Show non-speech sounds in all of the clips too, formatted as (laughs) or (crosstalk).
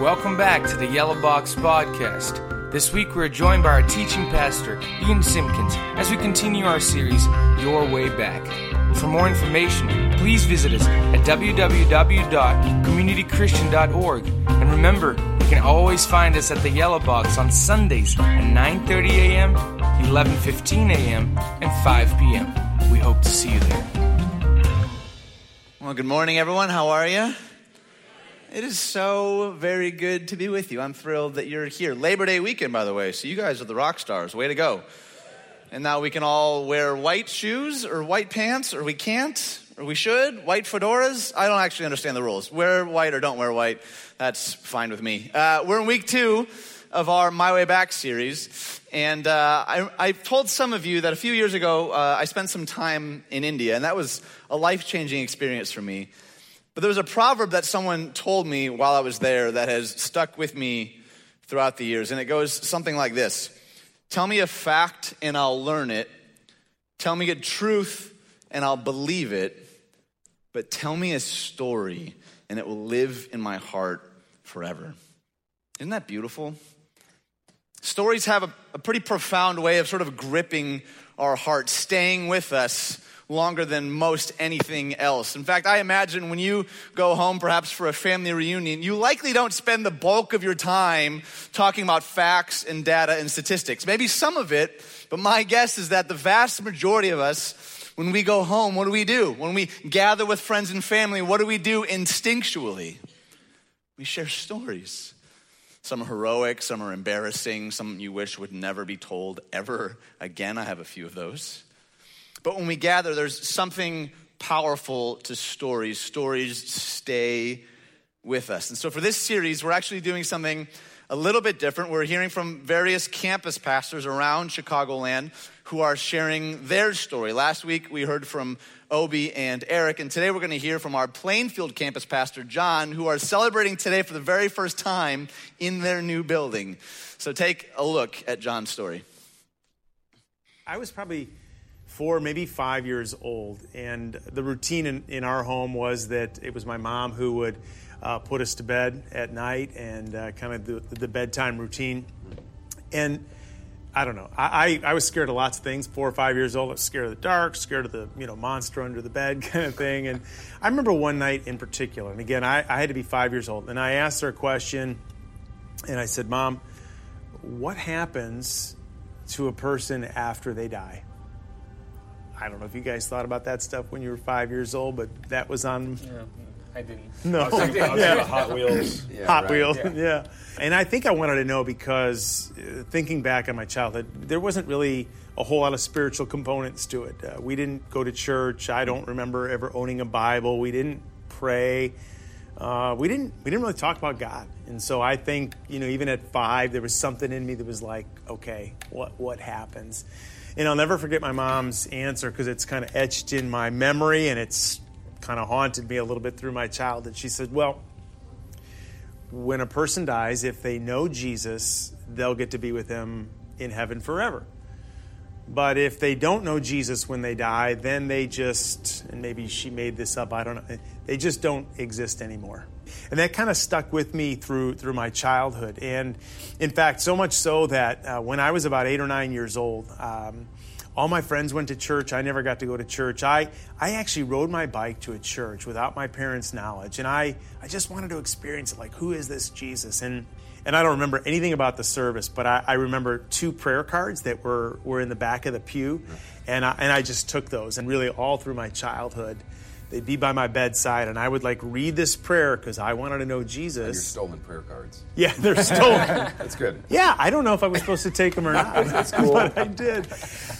Welcome back to the Yellow Box Podcast. This week we're joined by our teaching pastor, Ian Simpkins, as we continue our series, Your Way Back. For more information, please visit us at www.communitychristian.org. And remember, you can always find us at the Yellow Box on Sundays at 9:30 a.m., 11:15 a.m., and 5 p.m. We hope to see you there. Well, good morning, everyone. How are you? It is so very good to be with you. I'm thrilled that you're here. Labor Day weekend, by the way, so you guys are the rock stars. Way to go. And now we can all wear white shoes or white pants, or we can't, or we should. White fedoras. I don't actually understand the rules. Wear white or don't wear white. That's fine with me. Uh, we're in week two of our My Way Back series. And uh, I, I, told some of you that a few years ago, uh, I spent some time in India, and that was a life changing experience for me. But there was a proverb that someone told me while I was there that has stuck with me throughout the years, and it goes something like this Tell me a fact, and I'll learn it. Tell me a truth, and I'll believe it. But tell me a story, and it will live in my heart forever. Isn't that beautiful? Stories have a, a, pretty profound way of sort of gripping our hearts, staying with us longer than most anything else. In fact, I imagine when you go home, perhaps for a family reunion, you likely don't spend the bulk of your time talking about facts and data and statistics. Maybe some of it, but my guess is that the vast majority of us, when we go home, what do we do? When we gather with friends and family, what do we do instinctually? We share stories. Some are heroic, some are embarrassing, some you wish would never be told ever again. I have a few of those. But when we gather, there's something powerful to stories. Stories stay with us. And so for this series, we're actually doing something a little bit different. We're hearing from various campus pastors around Chicagoland who are sharing their story. Last week, we heard from Obi and Eric, and today we're going to hear from our Plainfield campus pastor, John, who are celebrating today for the very first time in their new building. So take a look at John's story. I was probably four, maybe five years old, and the routine in, in our home was that it was my mom who would uh, put us to bed at night and uh, kind of the, the, bedtime routine. And I don't know. I, I, I, was scared of lots of things. Four or five years old, I was scared of the dark, scared of the you know monster under the bed (laughs) kind of thing. And I remember one night in particular, and again, I, I had to be five years old, and I asked her a question, and I said, "Mom, what happens to a person after they die?" I don't know if you guys thought about that stuff when you were five years old, but that was on. Yeah. I didn't. No, I was thinking, I was (laughs) yeah. Hot Wheels. Yeah, Hot right. Wheels, yeah. yeah. And I think I wanted to know because uh, thinking back on my childhood, there wasn't really a whole lot of spiritual components to it. Uh, we didn't go to church. I don't remember ever owning a Bible. We didn't pray. Uh, we didn't we didn't really talk about God. And so I think you know even at five, there was something in me that was like, okay, what what happens? And I'll never forget my mom's answer because it's kind of etched in my memory and it's kind of haunted me a little bit through my childhood. She said, Well, when a person dies, if they know Jesus, they'll get to be with him in heaven forever. But if they don't know Jesus when they die, then they just, and maybe she made this up, I don't know, they just don't exist anymore. And that kind of stuck with me through, through my childhood. And in fact, so much so that uh, when I was about eight or nine years old, um, all my friends went to church. I never got to go to church. I, I actually rode my bike to a church without my parents' knowledge. And I, I just wanted to experience it like, who is this Jesus? And, and I don't remember anything about the service, but I, I remember two prayer cards that were, were in the back of the pew. And I, and I just took those. And really, all through my childhood, they'd be by my bedside, and I would like read this prayer because I wanted to know Jesus. And your stolen prayer cards. Yeah, they're (laughs) stolen. That's good. Yeah, I don't know if I was supposed to take them or not. (laughs) That's (laughs) cool. but I did.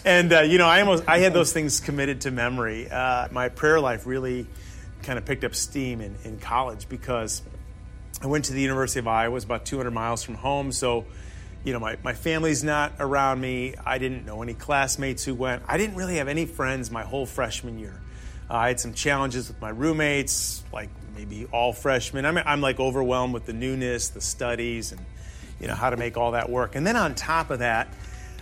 And uh, you know, I almost I had those things committed to memory. Uh, my prayer life really kind of picked up steam in, in college because I went to the University of Iowa. It was about 200 miles from home, so you know, my, my family's not around me. I didn't know any classmates who went. I didn't really have any friends my whole freshman year. Uh, I had some challenges with my roommates, like maybe all freshmen. I'm, I'm like overwhelmed with the newness, the studies, and you know how to make all that work. And then on top of that,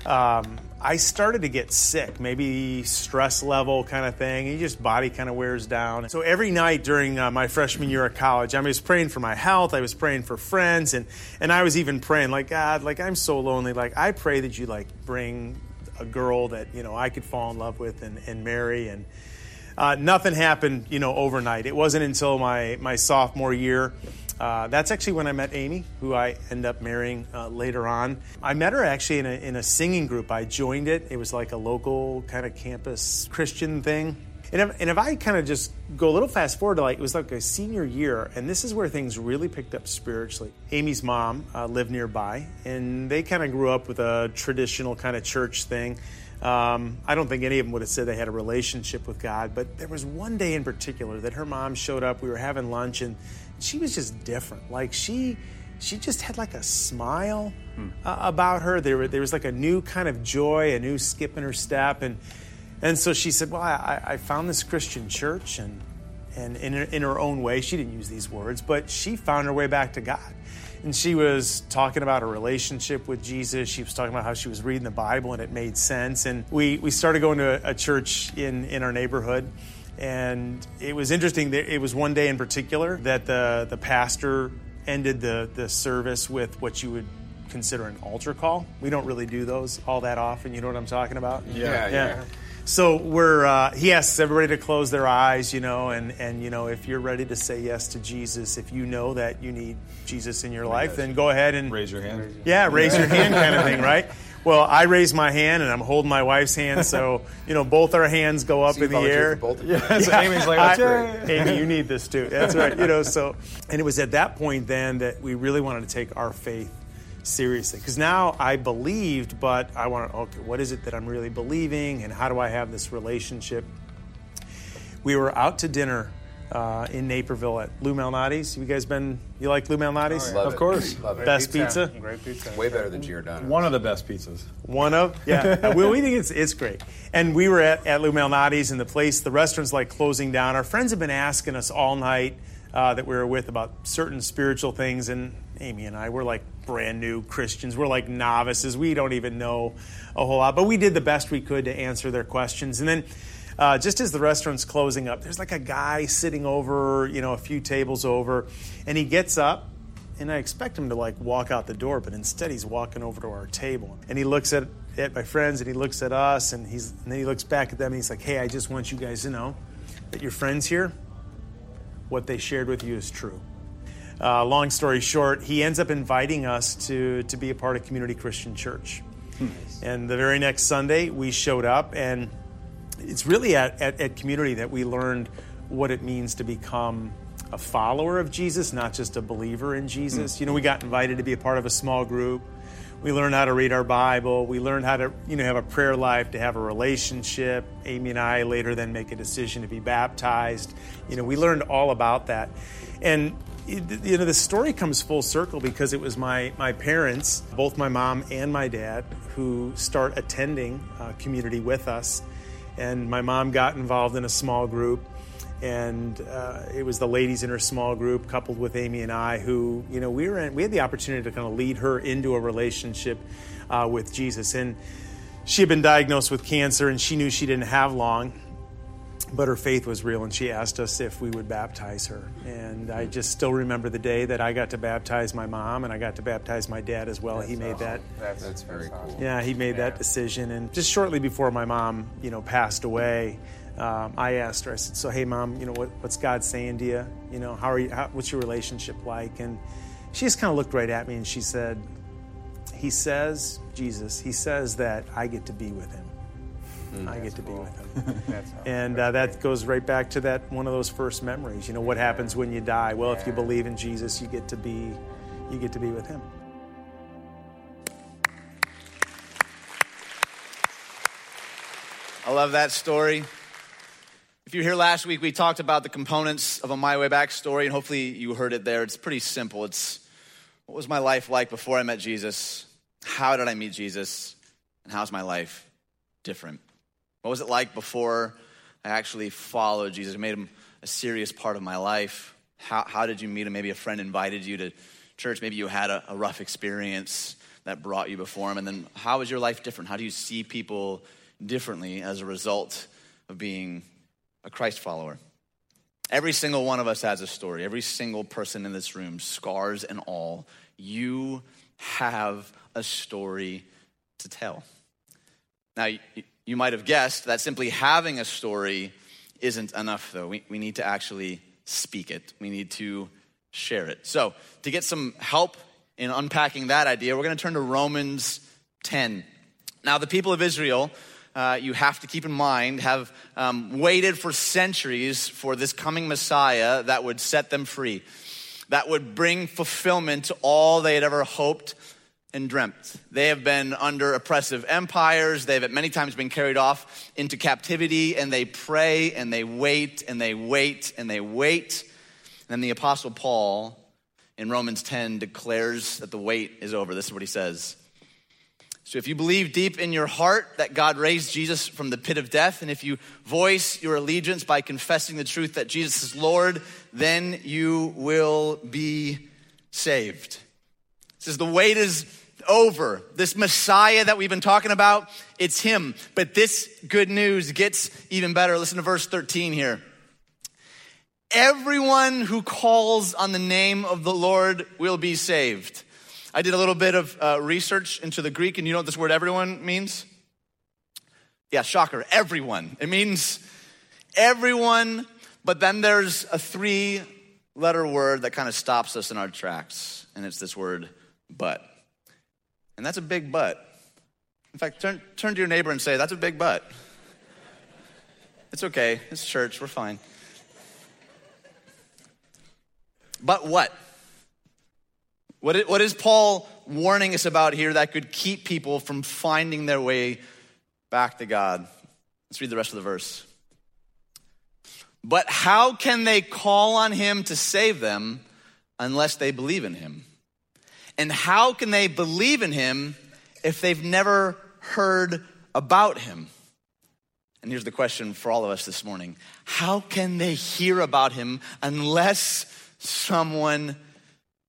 um, I started to get sick, maybe stress level kind of thing. And just body kind of wears down. So every night during uh, my freshman year of college, I was praying for my health. I was praying for friends, and and I was even praying like God, like I'm so lonely. Like I pray that you like bring a girl that you know I could fall in love with and, and marry and. Uh, nothing happened, you know, overnight. It wasn't until my, my sophomore year uh, that's actually when I met Amy, who I end up marrying uh, later on. I met her actually in a, in a singing group. I joined it. It was like a local kind of campus Christian thing. And if, and if I kind of just go a little fast forward to like, it was like a senior year, and this is where things really picked up spiritually. Amy's mom uh, lived nearby, and they kind of grew up with a traditional kind of church thing. Um, I don't think any of them would have said they had a relationship with God, but there was one day in particular that her mom showed up. We were having lunch, and she was just different. Like she she just had like a smile uh, about her. There, there was like a new kind of joy, a new skip in her step, and and so she said, "Well, I, I found this Christian church, and and in her, in her own way, she didn't use these words, but she found her way back to God." And she was talking about her relationship with Jesus. She was talking about how she was reading the Bible and it made sense. And we, we started going to a, a church in, in our neighborhood. And it was interesting that it was one day in particular that the, the pastor ended the, the service with what you would consider an altar call. We don't really do those all that often. You know what I'm talking about? Yeah, yeah. yeah. So we're uh, he asks everybody to close their eyes, you know, and and you know if you're ready to say yes to Jesus, if you know that you need Jesus in your life, then go ahead and raise your hand. Yeah, raise your hand, kind of thing, right? Well, I raise my hand and I'm holding my wife's hand, so you know both our hands go up so in the air. Yeah, so Amy's like, I, Amy, you need this too. That's right. You know, so and it was at that point then that we really wanted to take our faith seriously because now I believed, but I wanted. Okay, what is it that I'm really believing, and how do I have this relationship? We were out to dinner uh, in Naperville at Lou Malnati's. You guys been? You like Lou Malnati's? Oh, yeah. Of course. Love Best pizza. pizza. Great pizza. Way better than Giordano. One of the best pizzas. One of yeah. (laughs) well, we think it's it's great. And we were at, at Lou Malnati's, and the place, the restaurant's like closing down. Our friends have been asking us all night uh, that we were with about certain spiritual things, and Amy and I were like brand new Christians. We're like novices. We don't even know a whole lot, but we did the best we could to answer their questions. And then uh, just as the restaurant's closing up, there's like a guy sitting over, you know, a few tables over, and he gets up, and I expect him to like walk out the door, but instead he's walking over to our table, and he looks at at my friends, and he looks at us, and he's and then he looks back at them, and he's like, "Hey, I just want you guys to know that your friends here, what they shared with you is true." Uh, long story short, he ends up inviting us to to be a part of Community Christian Church. Hmm. And the very next Sunday, we showed up and it's really at, at, at, community that we learned what it means to become a follower of Jesus, not just a believer in Jesus. Mm. You know, we got invited to be a part of a small group. We learned how to read our Bible. We learned how to, you know, have a prayer life, to have a relationship. Amy and I later then make a decision to be baptized. You know, we learned all about that. And you know the story comes full circle because it was my my parents both my mom and my dad who start attending uh, community with us and my mom got involved in a small group and uh, it was the ladies in her small group coupled with amy and i who you know we were in, we had the opportunity to kind of lead her into a relationship uh, with jesus. And she had been diagnosed with cancer and she knew she didn't have long but her faith was real and she asked us if we would baptize her. And i just still remember the day that i got to baptize my mom and i got to baptize my dad as well. That's he made awesome. that that's, that's very cool. yeah he made yeah. that decision and just shortly before my mom you know passed away um, i asked her i said so hey mom you know what, what's god saying to you? You know how are you how, what's your relationship like? And she just kind of looked right at me and she said he says jesus he says that i get to be with him Mm, I get to cool. be with him. (laughs) and uh, that goes right back to that one of those first memories. You know, what happens when you die? Well, yeah. if you believe in Jesus, you get to be you get to be with him. I love that story. If you were here last week, we talked about the components of a My Way Back story, and hopefully you heard it there. It's pretty simple. It's what was my life like before I met Jesus? How did I meet Jesus? And how's my life different? What was it like before I actually followed Jesus? I made him a serious part of my life. How, how did you meet him? Maybe a friend invited you to church. Maybe you had a, a rough experience that brought you before Him? And then how is your life different? How do you see people differently as a result of being a Christ follower? Every single one of us has a story. Every single person in this room, scars and all, you have a story to tell. Now, you, might have guessed that simply having a story isn't enough, though. We, we need to actually speak it, we need to share it. So, to get some help in unpacking that idea, we're going to turn to Romans 10. Now, the people of Israel, uh, you have to keep in mind, have um, waited for centuries for this coming Messiah that would set them free, that would bring fulfillment to all they had ever hoped and dreamt. They have been under oppressive empires. They've at many times been carried off into captivity, and they pray and they wait and they wait and they wait. And then the Apostle Paul in Romans 10 declares that the wait is over. This is what he says. So, if you believe deep in your heart that God raised Jesus from the pit of death, and if you voice your allegiance by confessing the truth that Jesus is Lord, then you will be saved. It says the wait is over. This Messiah that we've been talking about, it's him. But this good news gets even better. Listen to verse 13 here. Everyone who calls on the name of the Lord will be saved. I did a little bit of uh, research into the Greek, and you know what this word everyone means? Yeah, shocker, everyone. It means everyone, but then there's a three letter word that kind of stops us in our tracks, and it's this word, but. And that's a big but. In fact, turn, turn to your neighbor and say, That's a big but. It's okay, it's church, we're fine. But what? What is, what is Paul warning us about here that could keep people from finding their way back to God? Let's read the rest of the verse. But how can they call on him to save them unless they believe in him? And how can they believe in him if they've never heard about him? And here's the question for all of us this morning How can they hear about him unless someone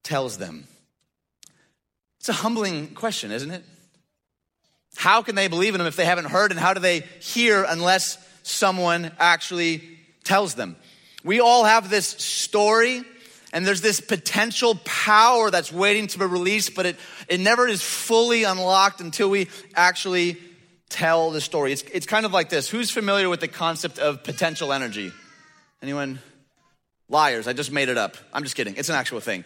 tells them? It's a humbling question, isn't it? How can they believe in him if they haven't heard? And how do they hear unless someone actually tells them? We all have this story, and there's this potential power that's waiting to be released, but it, it never is fully unlocked until we actually tell the story. It's, it's kind of like this. Who's familiar with the concept of potential energy? Anyone? Liars. I just made it up. I'm just kidding. It's an actual thing.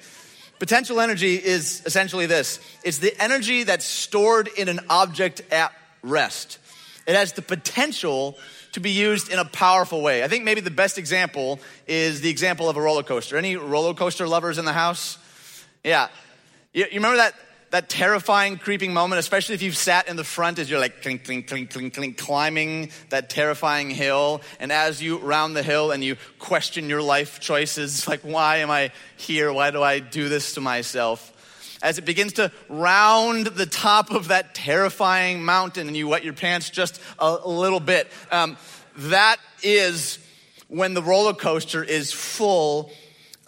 Potential energy is essentially this it's the energy that's stored in an object at rest. It has the potential to be used in a powerful way. I think maybe the best example is the example of a roller coaster. Any roller coaster lovers in the house? Yeah. You, you remember that that terrifying, creeping moment, especially if you've sat in the front as you're like clink, clink, clink, clink, clink, climbing that terrifying hill. And as you round the hill and you question your life choices, (laughs) like, why am I here? Why do I do this to myself? As it begins to round the top of that terrifying mountain and you wet your pants just a, little bit, um, that is when the roller coaster is full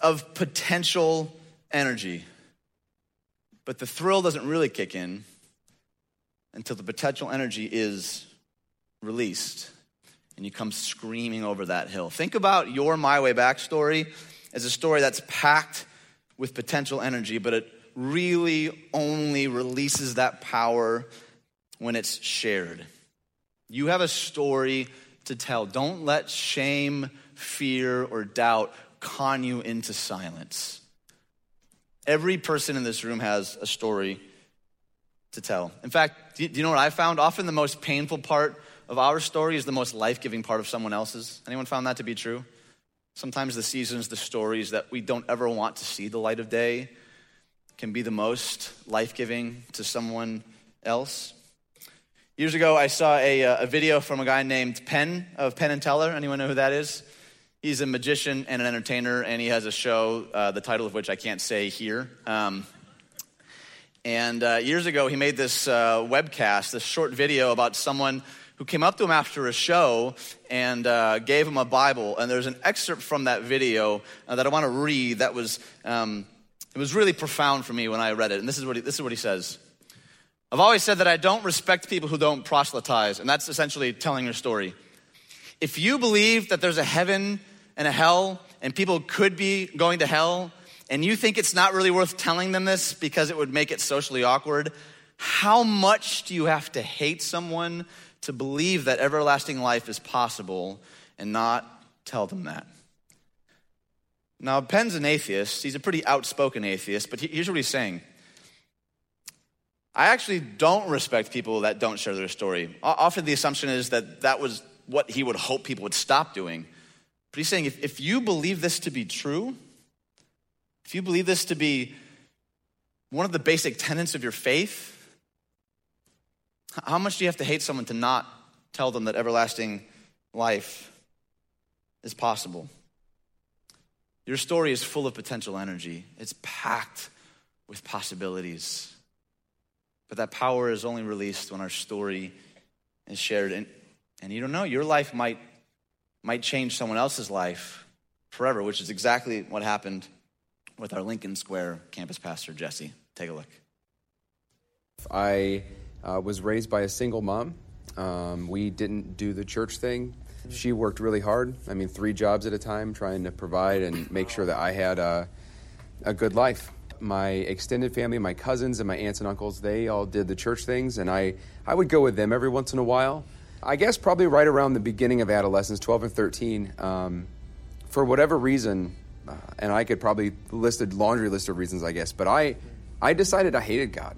of potential energy. But the thrill doesn't really kick in until the potential energy is released and you come screaming over that hill. Think about your My Way Back story as a story that's packed with potential energy, but it really only releases that power when it's shared. You have a story to tell. Don't let shame, fear, or doubt con you into silence. Every person in this room has a story to tell. In fact, do you know what I found? Often the most painful part of our story is the most life giving part of someone else's. Anyone found that to be true? Sometimes the seasons, the stories that we don't ever want to see the light of day can be the most life giving to someone else. Years ago, I saw a, uh, a video from a guy named Penn of Penn and Teller. Anyone know who that is? He's a magician and an entertainer, and he has a show, uh, the title of which I can't say here. Um, and uh, years ago, he made this uh, webcast, this short video about someone who came up to him after a show and uh, gave him a Bible. And there's an excerpt from that video uh, that I want to read that was, um, it was really profound for me when I read it. And this is what he, this is what he says I've always said that I don't respect people who don't proselytize, and that's essentially telling your story. If you believe that there's a heaven and a hell, and people could be going to hell, and you think it's not really worth telling them this because it would make it socially awkward, how much do you have to hate someone to believe that everlasting life is possible and not tell them that? Now, Penn's an atheist. He's a pretty outspoken atheist, but here's what he's saying. I actually don't respect people that don't share their story. Often the assumption is that that was what he would hope people would stop doing. But he's saying if, if you believe this to be true, if you believe this to be one of the basic tenets of your faith, how much do you have to hate someone to not tell them that everlasting life is possible? Your story is full of potential energy, it's packed with possibilities. But that power is only released when our story is shared. And, and you don't know, your life might, might change someone else's life forever, which is exactly what happened with our Lincoln Square campus pastor, Jesse. Take a look. I uh, was raised by a single mom. Um, we didn't do the church thing. She worked really hard. I mean, three jobs at a time, trying to provide and make sure that I had a, a good life. My extended family, my cousins and my aunts and uncles, they all did the church things, and I, I would go with them every once in a while. I guess probably right around the beginning of adolescence, 12 and 13, um, for whatever reason, uh, and I could probably list a laundry list of reasons, I guess, but I, I decided I hated God.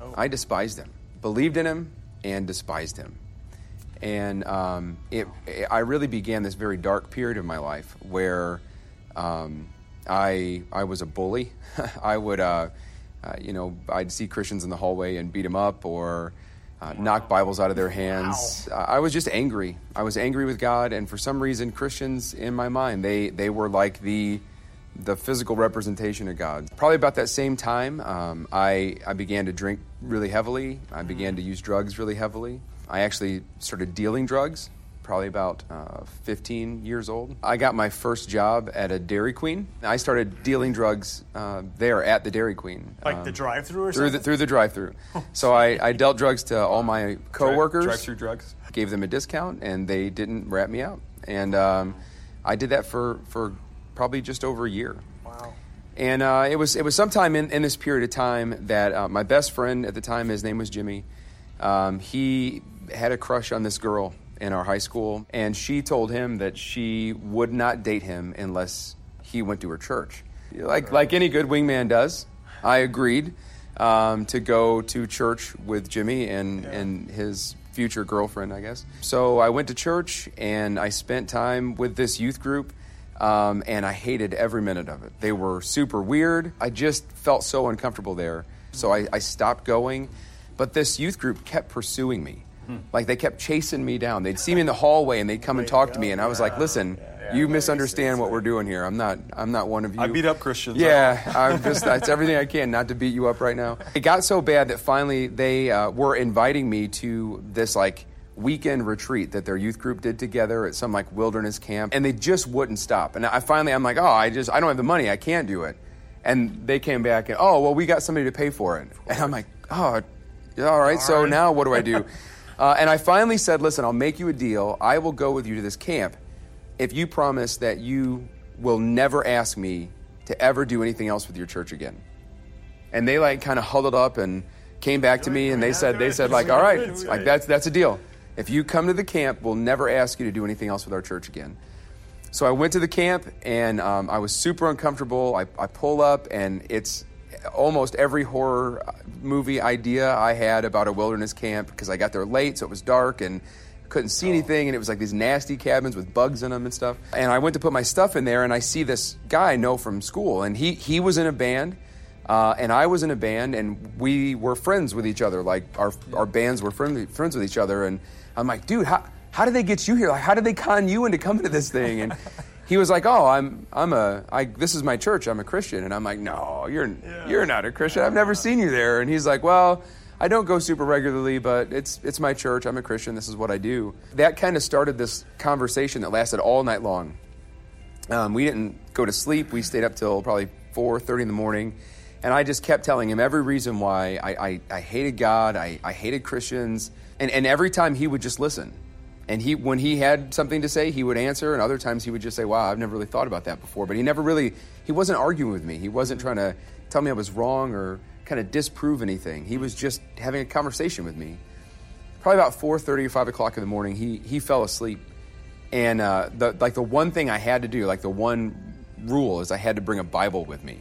Oh. I despised Him, believed in Him, and despised Him. And um, it, it, I really began this very dark period of my life where um, I, I was a bully. (laughs) I would, uh, uh, you know, I'd see Christians in the hallway and beat them up or uh, knock Bibles out of their hands. Wow. I was just angry. I was angry with God, and for some reason, Christians in my mind they they were like the the physical representation of God. Probably about that same time, um, I I began to drink really heavily. I began to use drugs really heavily. I actually started dealing drugs probably about uh, 15 years old. I got my first job at a Dairy Queen. I started dealing drugs uh, there at the Dairy Queen. Like um, the drive-through or through something? The, through the drive-through. (laughs) so I, I, dealt drugs to all my coworkers. Drive-through drugs. Gave them a discount, and they didn't rat me out. And um, I did that for, for probably just over a year. Wow. And uh, it was it was sometime in, in this period of time that uh, my best friend at the time, his name was Jimmy, um, he had a crush on this girl in our high school, and she told him that she would not date him unless he went to her church. Like, like any good wingman does, I agreed um, to go to church with Jimmy and, yeah. and his future girlfriend, I guess. So I went to church and I spent time with this youth group. Um, and I hated every minute of it. They were super weird. I just felt so uncomfortable there. So I, I stopped going. But this youth group kept pursuing me. Hmm. Like they kept chasing me down. They'd see me in the hallway and they'd come and talk to me, and I was like, "Listen, you misunderstand what we're doing here. I'm not. I'm not one of you." I beat up Christians. Yeah, I'm just. That's everything I can not to beat you up right now. It got so bad that finally they uh, were inviting me to this like weekend retreat that their youth group did together at some like wilderness camp, and they just wouldn't stop. And I finally, I'm like, "Oh, I just. I don't have the money. I can't do it." And they came back and, "Oh, well, we got somebody to pay for it." And I'm like, "Oh." All right, so now what do I do? (laughs) Uh, and I finally said, listen, I'll make you a deal. I will go with you to this camp if you promise that you will never ask me to ever do anything else with your church again. And they like kind of huddled up and came back to me and they said, they said like, all right, like that's, that's a deal. If you come to the camp, we'll never ask you to do anything else with our church again. So I went to the camp and um, I was super uncomfortable. I, I pull up and it's almost every horror movie idea I had about a wilderness camp because I got there late, so it was dark and couldn't see anything, and it was like these nasty cabins with bugs in them and stuff. And I went to put my stuff in there, and I see this guy I know from school, and he he was in a band. Uh, and I was in a band, and we were friends with each other. Like our our bands were friend, friends with each other. And I'm like, dude, how how did they get you here? Like, how did they con you into coming to this thing? And he was like, "Oh, I'm I'm a I this is my church. I'm a Christian." And I'm like, "No, you're yeah. you're not a Christian. I've never seen you there." And he's like, "Well, I don't go super regularly, but it's it's my church. I'm a Christian. This is what I do." That kind of started this conversation that lasted all night long. Um, we didn't go to sleep. We stayed up till probably 4:30 in the morning, And I just kept telling him every reason why I, I, I hated God, I, I hated Christians. And, and every time he would just listen. And he, when he had something to say, he would answer. And other times he would just say, wow, I've never really thought about that before. But he never really, he wasn't arguing with me. He wasn't trying to tell me I was wrong or kind of disprove anything. He was just having a conversation with me. Probably about 4.30 or 5 o'clock in the morning, he, he fell asleep. And uh, the, like the one thing I had to do, like the one rule is I had to bring a Bible with me.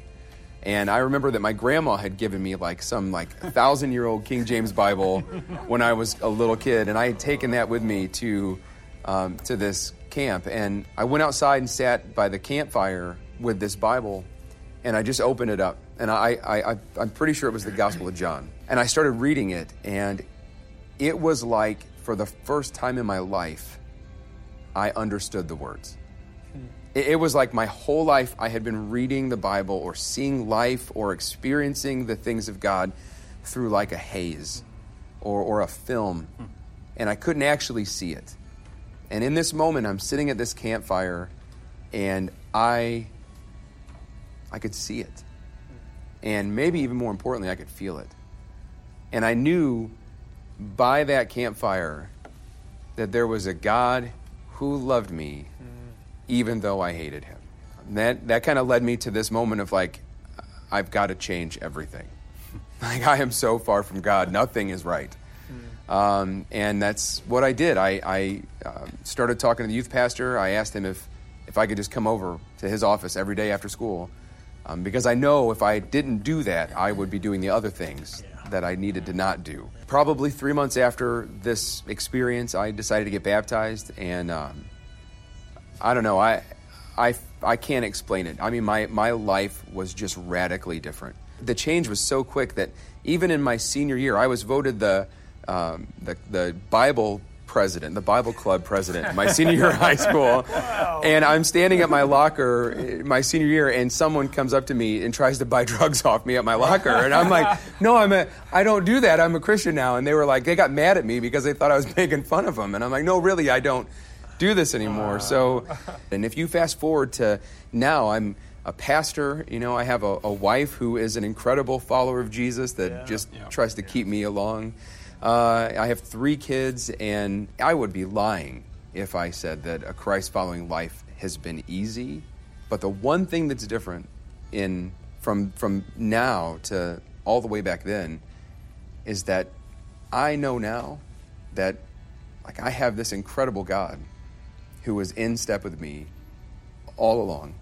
And I remember that my grandma had given me like some like thousand year old King James Bible when I was a little kid, and I had taken that with me to um, to this camp. And I went outside and sat by the campfire with this Bible, and I just opened it up, and I, I, I I'm pretty sure it was the Gospel of John, and I started reading it, and it was like for the first time in my life, I understood the words. It, it was like my whole life I had been reading the Bible or seeing life or experiencing the things of God through like a haze or, or a film, hmm. and I couldn't actually see it. And in this moment, I'm sitting at this campfire, and I, I could see it, and maybe even more importantly, I could feel it. And I knew by that campfire that there was a God who loved me hmm. Even though I hated him. And that that kind of led me to this moment of like, I've got to change everything. (laughs) like I am so far from God, nothing is right. Um, and that's what I did. I, I uh, started talking to the youth pastor. I asked him if if I could just come over to his office every day after school, um, because I know if I didn't do that, I would be doing the other things that I needed to not do. Probably three months after this experience, I decided to get baptized, and um, I don't know. I, I, I can't explain it. I mean, my, my life was just radically different. The change was so quick that even in my senior year, I was voted the, um, the, the Bible president, the Bible club president, my (laughs) senior year of high school. And I'm standing at my locker my senior year, and someone comes up to me and tries to buy (laughs) drugs off me at my locker. And I'm like, no, I'm a, I don't do that. I'm a Christian now. And they were like, they got mad at me because they thought I was (laughs) making fun of them. And I'm like, no, really, I don't do this anymore. So, and if you fast forward to now, I'm a pastor. You know, I have a, a wife who is an incredible follower of Jesus that just tries to keep me along. Uh, I have three kids, and I would be lying if I said that a Christ following life has been easy. But the one thing that's different in from from now to all the way back then is that I know now that like I have this incredible God who was in step with me all along,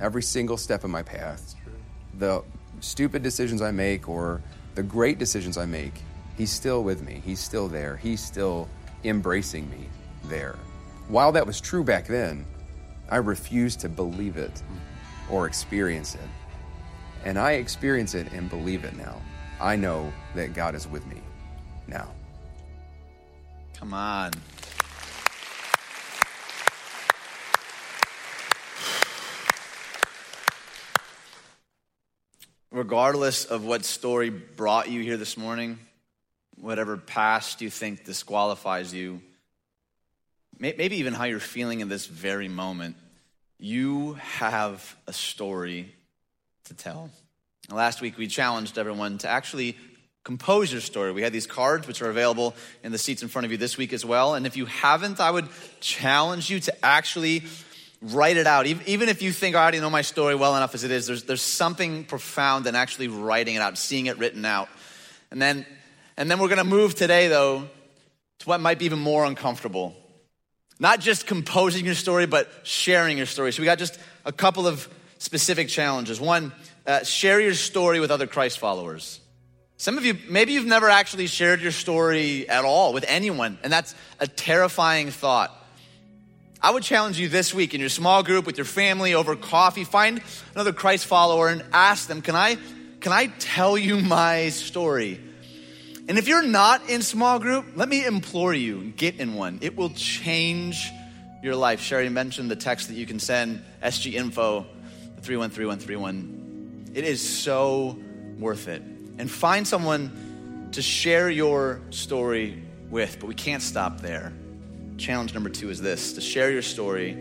every single step of my path. The stupid decisions I make or the great decisions I make, He's still with me. He's still there. He's still embracing me there. While that was true back then, I refused to believe it or experience it. And I experience it and believe it now. I know that God is with me now. Come on. Regardless of what story brought you here this morning, whatever past you think disqualifies you, maybe even how you're feeling in this very moment, you have a story to tell. Last week, we challenged everyone to actually compose your story. We had these cards, which are available in the seats in front of you this week as well. And if you haven't, I would challenge you to actually write it out. Even if you think I already know my story well enough as it is, there's, there's something profound in actually writing it out, seeing it written out. And then, and then we're going to move today, though, to what might be even more uncomfortable. Not just composing your story, but sharing your story. So we got just a couple of specific challenges. One, uh, share your story with other Christ followers. Some of you, maybe you've never actually shared your story at all with anyone, and that's a terrifying thought. I would challenge you this week in your small group with your family over coffee, find another Christ follower and ask them, "Can I can I tell you my story?" And if you're not in small group, let me implore you, get in one. It will change your life. Sherry mentioned the text that you can send SG info 313131. It is so worth it. And find someone to share your story with, but we can't stop there. Challenge number two is this to share your story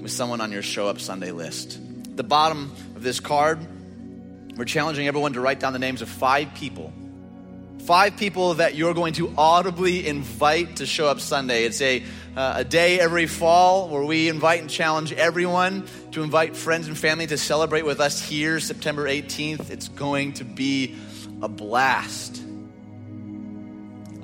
with someone on your show up Sunday list. The bottom of this card we're challenging everyone to write down the names of five people. Five people that you're going to audibly invite to show up Sunday. It's a, uh, a day every fall where we invite and challenge everyone to invite friends and family to celebrate with us here September 18th. It's going to be a blast.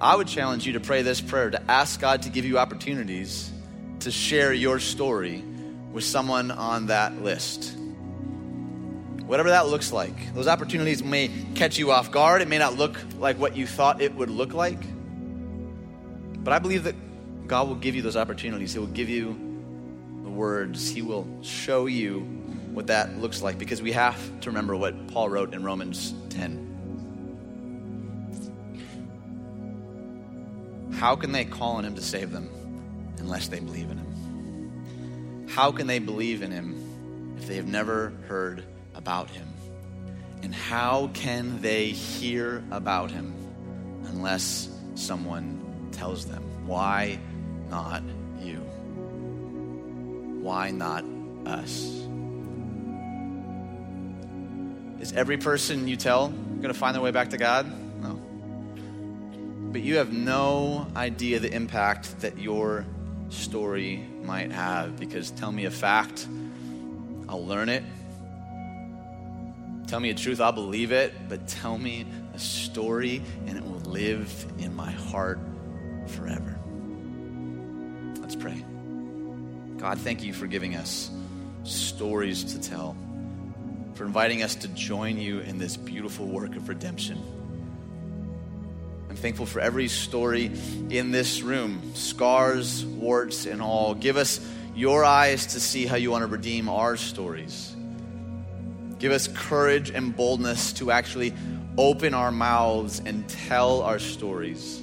I would challenge you to pray this prayer to ask God to give you opportunities to share your story with someone on that list. Whatever that looks like, those opportunities may catch you off guard. It may not look like what you thought it would look like. But I believe that God will give you those opportunities. He will give you the words. He will show you what that looks like because we have to remember what Paul wrote in Romans 10. How can they call on him to save them unless they believe in him? How can they believe in him if they have never heard about him? And how can they hear about him unless someone tells them? Why not you? Why not us? Is every person you tell going to find their way back to God? But you have no idea the impact that your story might have because tell me a fact, I'll learn it. Tell me a truth, I'll believe it. But tell me a story and it will live in my heart forever. Let's pray. God, thank you for giving us stories to tell, for inviting us to join you in this beautiful work of redemption. Thankful for every story in this room, scars, warts, and all. Give us your eyes to see how you want to redeem our stories. Give us courage and boldness to actually open our mouths and tell our stories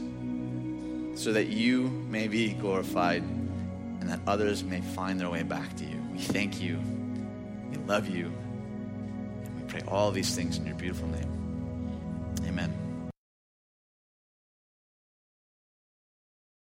so that you may be glorified and that others may find their way back to you. We thank you. We love you. And we pray all these things in your beautiful name.